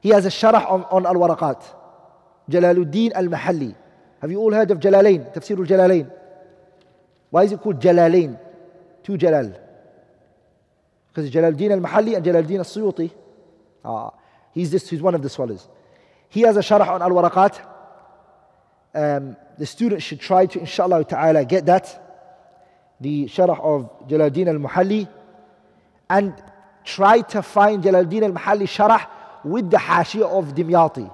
He has a sharah on, on Al Waraqat. Jalaluddin al Mahalli. Have you all heard of Jalalain, Tafsir al Jalalain? Why is it called Jalalain? Two Jalal. Because Jalaluddin al Mahalli and Jalaluddin al Suyuti. Ah, he's, this, he's one of the scholars. He has a sharah on Al Waraqat. Um, the students should try to, inshallah ta'ala, get that. The sharah of Jalaluddin al Mahalli. And try to find Jalaluddin al Mahalli sharah with the hashiyah of Dimyati.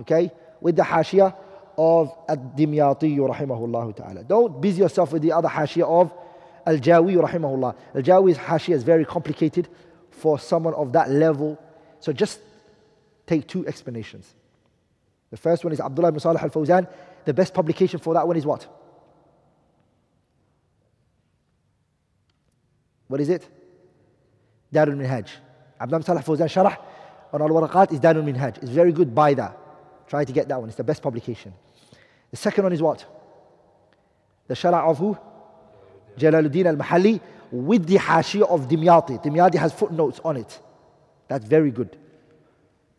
Okay? With the hashiyah of Ad-Dimyati rahimahullah ta'ala. Don't busy yourself with the other hashiyah of Al-Jawi rahimahullah. Al-Jawi's hashiyah is very complicated for someone of that level. So just take two explanations. The first one is Abdullah ibn Salih al-Fawzan. The best publication for that one is what? What is it? Darul Minhaj. Abdullah Salih Fawzan Sharah on Al Waraqat is Darul Minhaj. It's very good, buy that. Try to get that one, it's the best publication. The second one is what? The Sharah of who? Jalaluddin al Mahalli with the Hashiyah of Dimyati. Dimyati has footnotes on it. That's very good.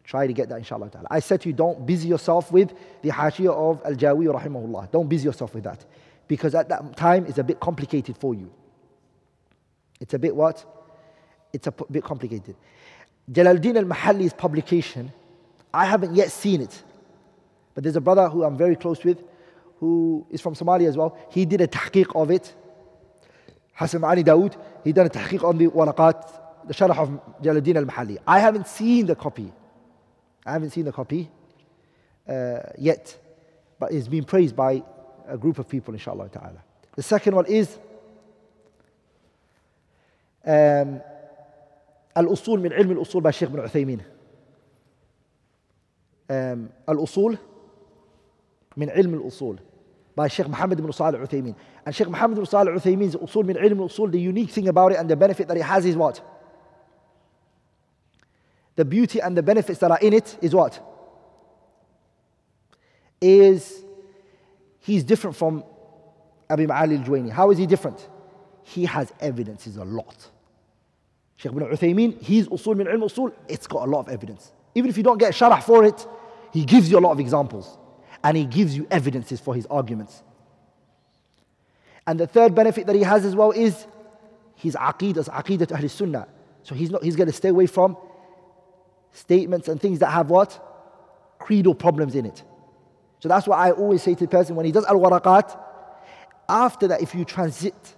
Try to get that, inshallah. Ta'ala. I said to you, don't busy yourself with the Hashiyah of Al Jawi, rahimahullah. Don't busy yourself with that. Because at that time, it's a bit complicated for you. It's a bit what? It's a bit complicated. Jalaluddin al Mahalli's publication, I haven't yet seen it. But there's a brother who I'm very close with, who is from Somalia as well. He did a tahqiq of it. Hassan Ali Dawood, he done a tahqiq on the waraqat, the sharah of Jalaluddin al Mahalli. I haven't seen the copy. I haven't seen the copy uh, yet. But it's been praised by a group of people, inshallah ta'ala. The second one is um, الأصول من علم الأصول bin Uthaymin. Um, الأصول من علم الأصول by Sheikh Muhammad ibn Salih al-Uthaymeen. And Sheikh Muhammad ibn Salih al-Uthaymeen's Usul min Ilm al-Usul, the unique thing about it and the benefit that it has is what? The beauty and the benefits that are in it is what? Is he's different from Abi Ma'ali al-Juwayni. How is he different? He has evidences a lot. Sheikh ibn Uthaymeen, Usul min Ilm al-Usul, it's got a lot of evidence. Even if you don't get sharah for it, he gives you a lot of examples and he gives you evidences for his arguments. And the third benefit that he has as well is his aqidah, aqidah to Ahl Sunnah. So he's, not, he's going to stay away from statements and things that have what? Creedal problems in it. So that's what I always say to the person when he does al waraqat. After that, if you transit,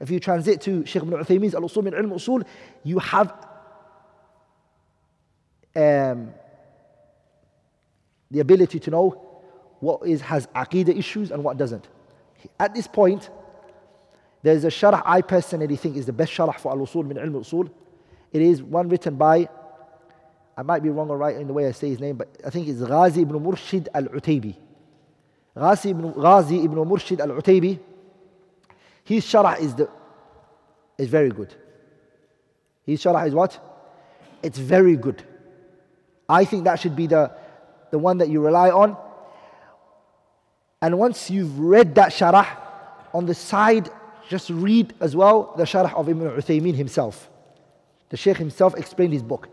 if you transit to Shaykh ibn Uthaymeen's al usul min ilm usul, you have um, the ability to know what is, has aqidah issues and what doesn't. At this point, there's a sharh I personally think is the best sharh for al-usul min ilm al-usul. It is one written by, I might be wrong or right in the way I say his name, but I think it's Ghazi ibn Murshid al-Utaybi. Ghazi ibn, Ghazi ibn Murshid al-Utaybi, his sharh is, the, is very good. His sharh is what? It's very good. I think that should be the, the one that you rely on and once you've read that sharah, on the side, just read as well the sharah of Ibn Uthaymeen himself. The Shaykh himself explained his book.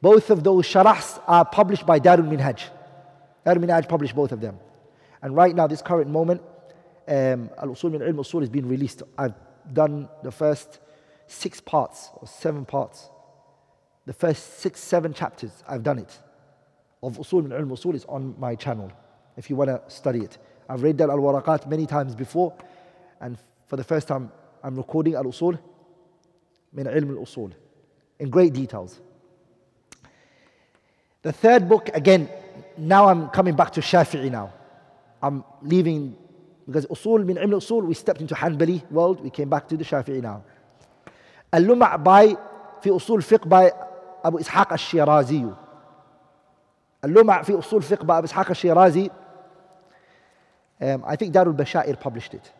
Both of those sharahs are published by Darul Minhaj. Darul Minhaj published both of them. And right now, this current moment, um, Al Usul min Ilm Usul is being released. I've done the first six parts or seven parts. The first six, seven chapters, I've done it. Of Usul min Ilm Usul is on my channel if you want to study it. I've read that Al Waraqat many times before, and for the first time, I'm recording Al Usul min Ilm al Usul in great details. The third book, again, now I'm coming back to Shafi'i now. I'm leaving because usul min ilm usul, we stepped into Hanbali world, we came back to the Shafi'i now. Al-Luma' by, fi usul fiqh by Abu Ishaq al-Shirazi. Al-Luma' fi usul fiqh by Abu Ishaq al-Shirazi. Um, I think Darul Bashair published it.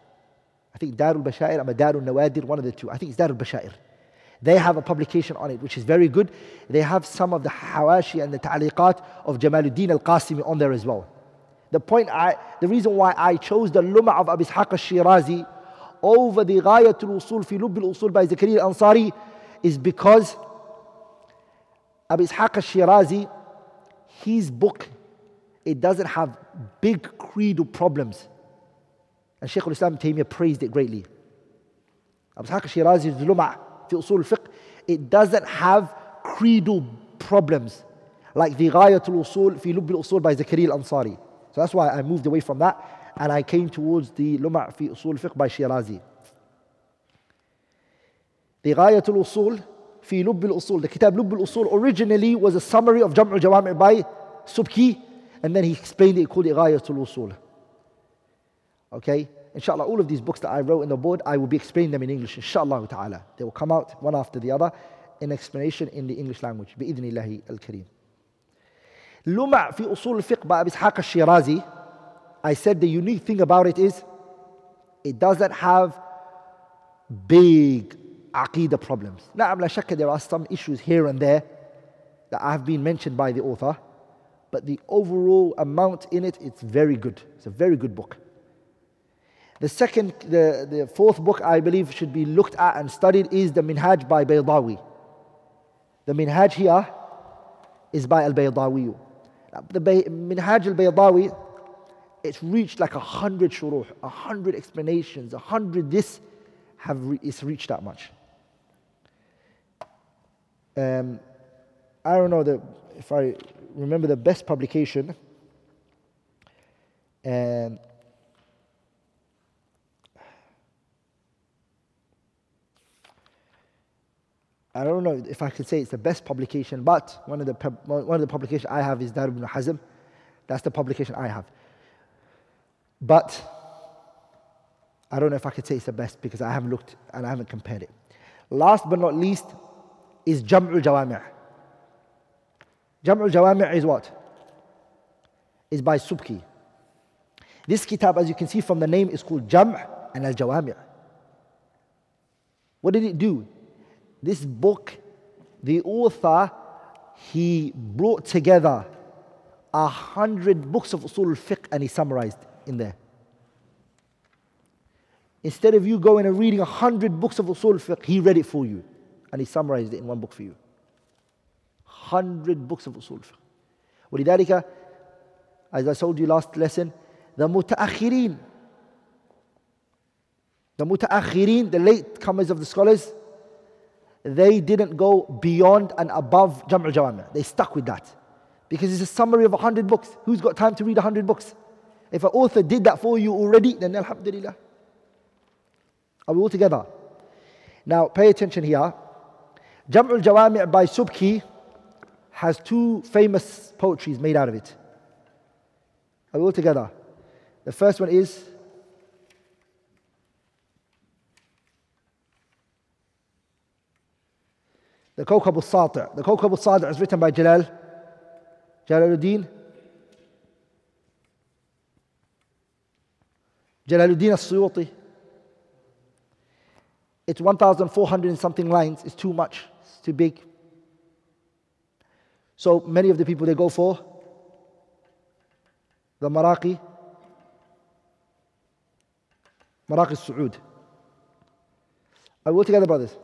I think Darul Bashair, I'm a Darul Nawadir, one of the two. I think it's Darul Bashair. They have a publication on it, which is very good. They have some of the hawashi and the ta'liqat of Jamaluddin al-Qasimi on there as well. The point I, the reason why I chose the Luma of Abu Ishaq al-Shirazi over the Ghayatul Usul fi Lub al-Usul by Zakaria al-Ansari is because Abu Ishaq al-Shirazi, his book it doesn't have big creedal problems. And Shaykh al-Islam Taymiyyah praised it greatly. Abu Ishaq Shirazi's Luma' fi usul fiqh, it doesn't have creedal problems like the Ghayatul Usul fi Lub al-Usul by Zakaria al-Ansari. So that's why I moved away from that and I came towards the Luma' fi usul fiqh by Shirazi. The Ghayatul Usul fi Lub al-Usul, the Kitab Lub al-Usul originally was a summary of Jam'u Jawami' by Subki and then he explained it, he called it Ghayatul Usul. Okay? Inshallah, all of these books that I wrote in the board, I will be explaining them in English, inshallah ta'ala. They will come out one after the other in explanation in the English language. بإذن الله الكريم. لمع في أصول الفقه by Ishaq al-Shirazi, I said the unique thing about it is it doesn't have big aqidah problems. Now, لا شك there are some issues here and there that have been mentioned by the author but the overall amount in it, it's very good. It's a very good book. The second, the, the fourth book I believe should be looked at and studied is the Minhaj by Baydawi. The Minhaj here is by Al Baydawi. The Minhaj Al Baydawi, it's reached like a hundred shuruh, a hundred explanations, a hundred this have re- it's reached that much. Um, I don't know the, if I remember the best publication. And I don't know if I could say it's the best publication, but one of the one of the publications I have is Dar ibn Hazm. That's the publication I have. But I don't know if I could say it's the best because I haven't looked and I haven't compared it. Last but not least is Jam'ul Jawami'. Jam'ul Jawami' is what? Is by Subki. This kitab, as you can see from the name, is called Jam' and Al Jawami'. What did it do? This book, the author, he brought together a hundred books of usul al-fiqh and he summarized in there. Instead of you going and reading a hundred books of usul al-fiqh, he read it for you and he summarized it in one book for you. Hundred books of usul al-fiqh. ولذلك, as I told you last lesson, the mutaakhirin, the mutaakhirin, the late comers of the scholars, they didn't go beyond and above Jam' al-Jawami'. They stuck with that. Because it's a summary of 100 books. Who's got time to read 100 books? If an author did that for you already, then alhamdulillah. Are we all together? Now, pay attention here. Jam' al-Jawami' by Subki has two famous poetries made out of it. Are we all together? The first one is The Kawkab al-Sati'. The Kawkab al-Sati' is written by Jalal, Jalaluddin, Jalaluddin al-Suyuti. It's 1,400 and something lines. It's too much. It's too big. So many of the people they go for the Maraqi, Maraqi Su'ud. Are we all together, brothers?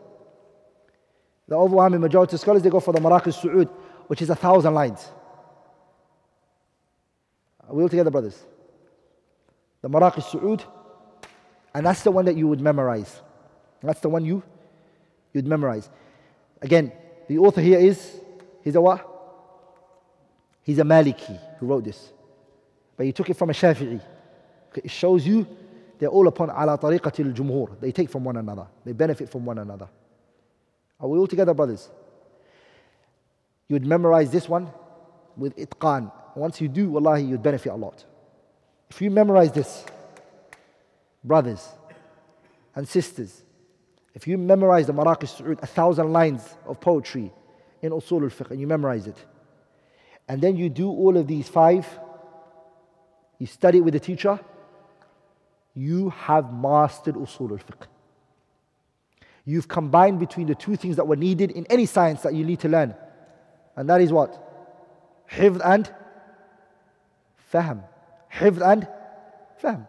The overwhelming majority of scholars, they go for the Maraqi Su'ud, which is a thousand lines. Are we all together, brothers? The Maraqi Su'ud, and that's the one that you would memorize. That's the one you, you'd memorize. Again, the author here is, he's a what? He's a Maliki who wrote this. But he took it from a Shafi'i. It shows you they're all upon ala tariqatil jumhur. They take from one another. They benefit from one another. Are we all together, brothers? You would memorize this one with itqan. Once you do, wallahi, you'd benefit a lot. If you memorize this, brothers and sisters, if you memorize the Maraqi Su'ud, a thousand lines of poetry in Usul al Fiqh, and you memorize it, and then you do all of these five, you study it with a teacher, you have mastered Usul al Fiqh. You've combined between the two things that were needed in any science that you need to learn. And that is what? Hifd and fahm. Hifd and fahm.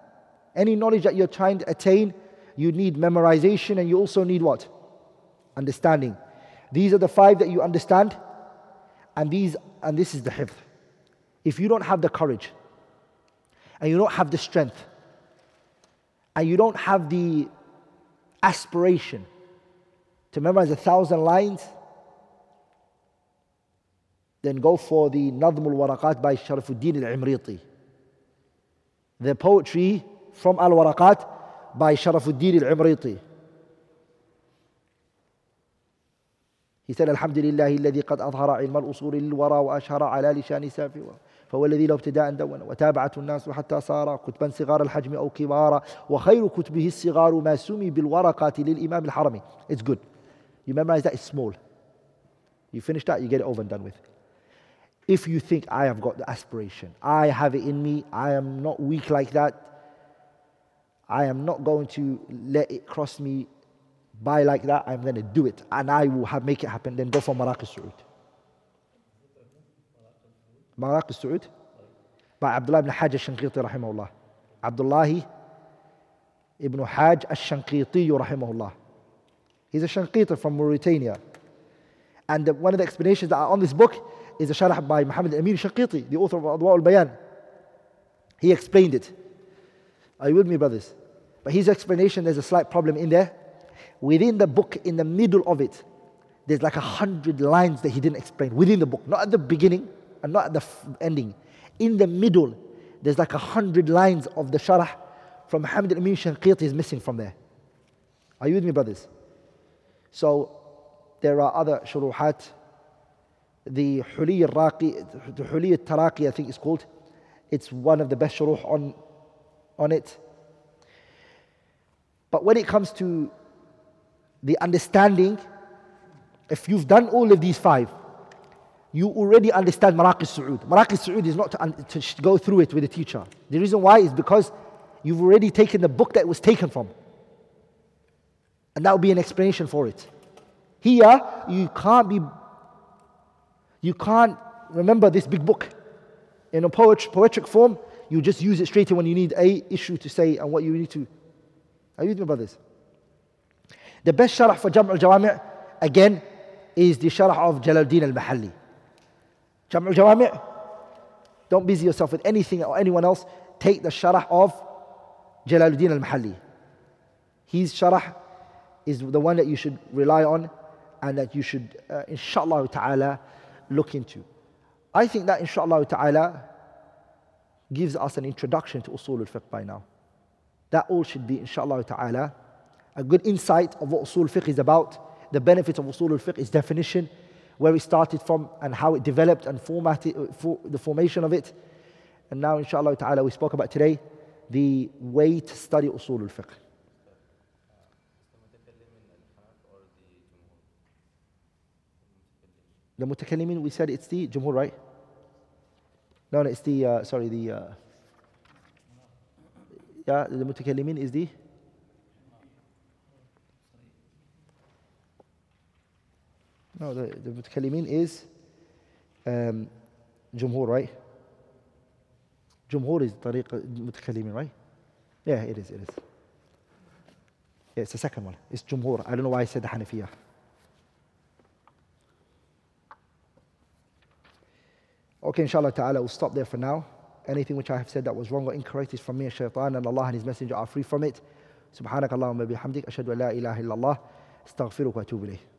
Any knowledge that you're trying to attain, you need memorization and you also need what? Understanding. These are the five that you understand, and these and this is the hifd. If you don't have the courage, and you don't have the strength, and you don't have the aspiration to memorize a thousand lines, then go for the Nadm al-Waraqat by Sharafuddin al-Imriti. The poetry from al-Waraqat by Sharafuddin al-Imriti. He said, Alhamdulillah, الذي قد أظهر علم الأصول للورى وأشهر على لسان سافي فهو الذي لو ابتداء دون وتابعته الناس حتى صار كتبا صغار الحجم أو كبارا وخير كتبه الصغار ما سمي بالورقات للإمام الحرمي It's good. You memorize that, it's small. You finish that, you get it over and done with. If you think, I have got the aspiration, I have it in me, I am not weak like that, I am not going to let it cross me by like that, I'm going to do it and I will have, make it happen, then go for Maraq al-Su'ud. Maraq al-Su'ud by Abdullah ibn Hajj al-Shanqiti rahimahullah. Abdullah ibn Hajj al-Shanqiti rahimahullah. He's a Shanqita from Mauritania. And one of the explanations that are on this book is a sharh by Muhammad Amin Shanqiti, the author of Adwa al-Bayan. He explained it. Are you with me, brothers? But his explanation, there's a slight problem in there. Within the book, in the middle of it, there's like a hundred lines that he didn't explain within the book, not at the beginning and not at the ending. In the middle, there's like a hundred lines of the sharh from Muhammad Amin Shanqiti is missing from there. Are you with me, brothers? So there are other shuruhat. The Huli al-Raqi, the Huli al-Taraqi I think it's called. It's one of the best shuruh on, on it. But when it comes to the understanding, if you've done all of these five, you already understand Maraqi Su'ud. Maraqi Su'ud is not to, to go through it with a teacher. The reason why is because you've already taken the book that was taken from. And that would be an explanation for it. Here, you can't be, you can't remember this big book. In a poet, poetic form, you just use it straight when you need a issue to say and what you need to. Are you with me, brothers? The best sharh for Jam' al-Jawami' again is the sharh of Jalaluddin al-Mahalli. Jam' al-Jawami' don't busy yourself with anything or anyone else. Take the sharh of Jalaluddin al-Mahalli. His sharh is the one that you should rely on and that you should, uh, inshallah ta'ala, look into. I think that, inshallah ta'ala, gives us an introduction to usul al-fiqh by now. That all should be, inshallah ta'ala, a good insight of what usul fiqh is about, the benefits of usul al-fiqh, its definition, where it started from and how it developed and formatted, uh, for the formation of it. And now, inshallah ta'ala, we spoke about today the way to study usul al-fiqh. The mutakallimin, we said it's the jumhur, right? No, no, it's the, uh, sorry, the, uh, yeah, the mutakallimin is the, no, the, the mutakallimin is um, jumhur, right? Jumhur is tariq mutakallimin, right? Yeah, it is, it is. Yeah, it's the second one. It's jumhur. I don't know why I said the Hanafiyah. Okay, inshallah ta'ala, we'll stop there for now. Anything which I have said that was wrong or incorrect is from me and shaitan, and Allah and His Messenger are free from it. سبحانك اللهم وبحمدك أشهد أن لا إله إلا الله استغفرك وأتوب إليه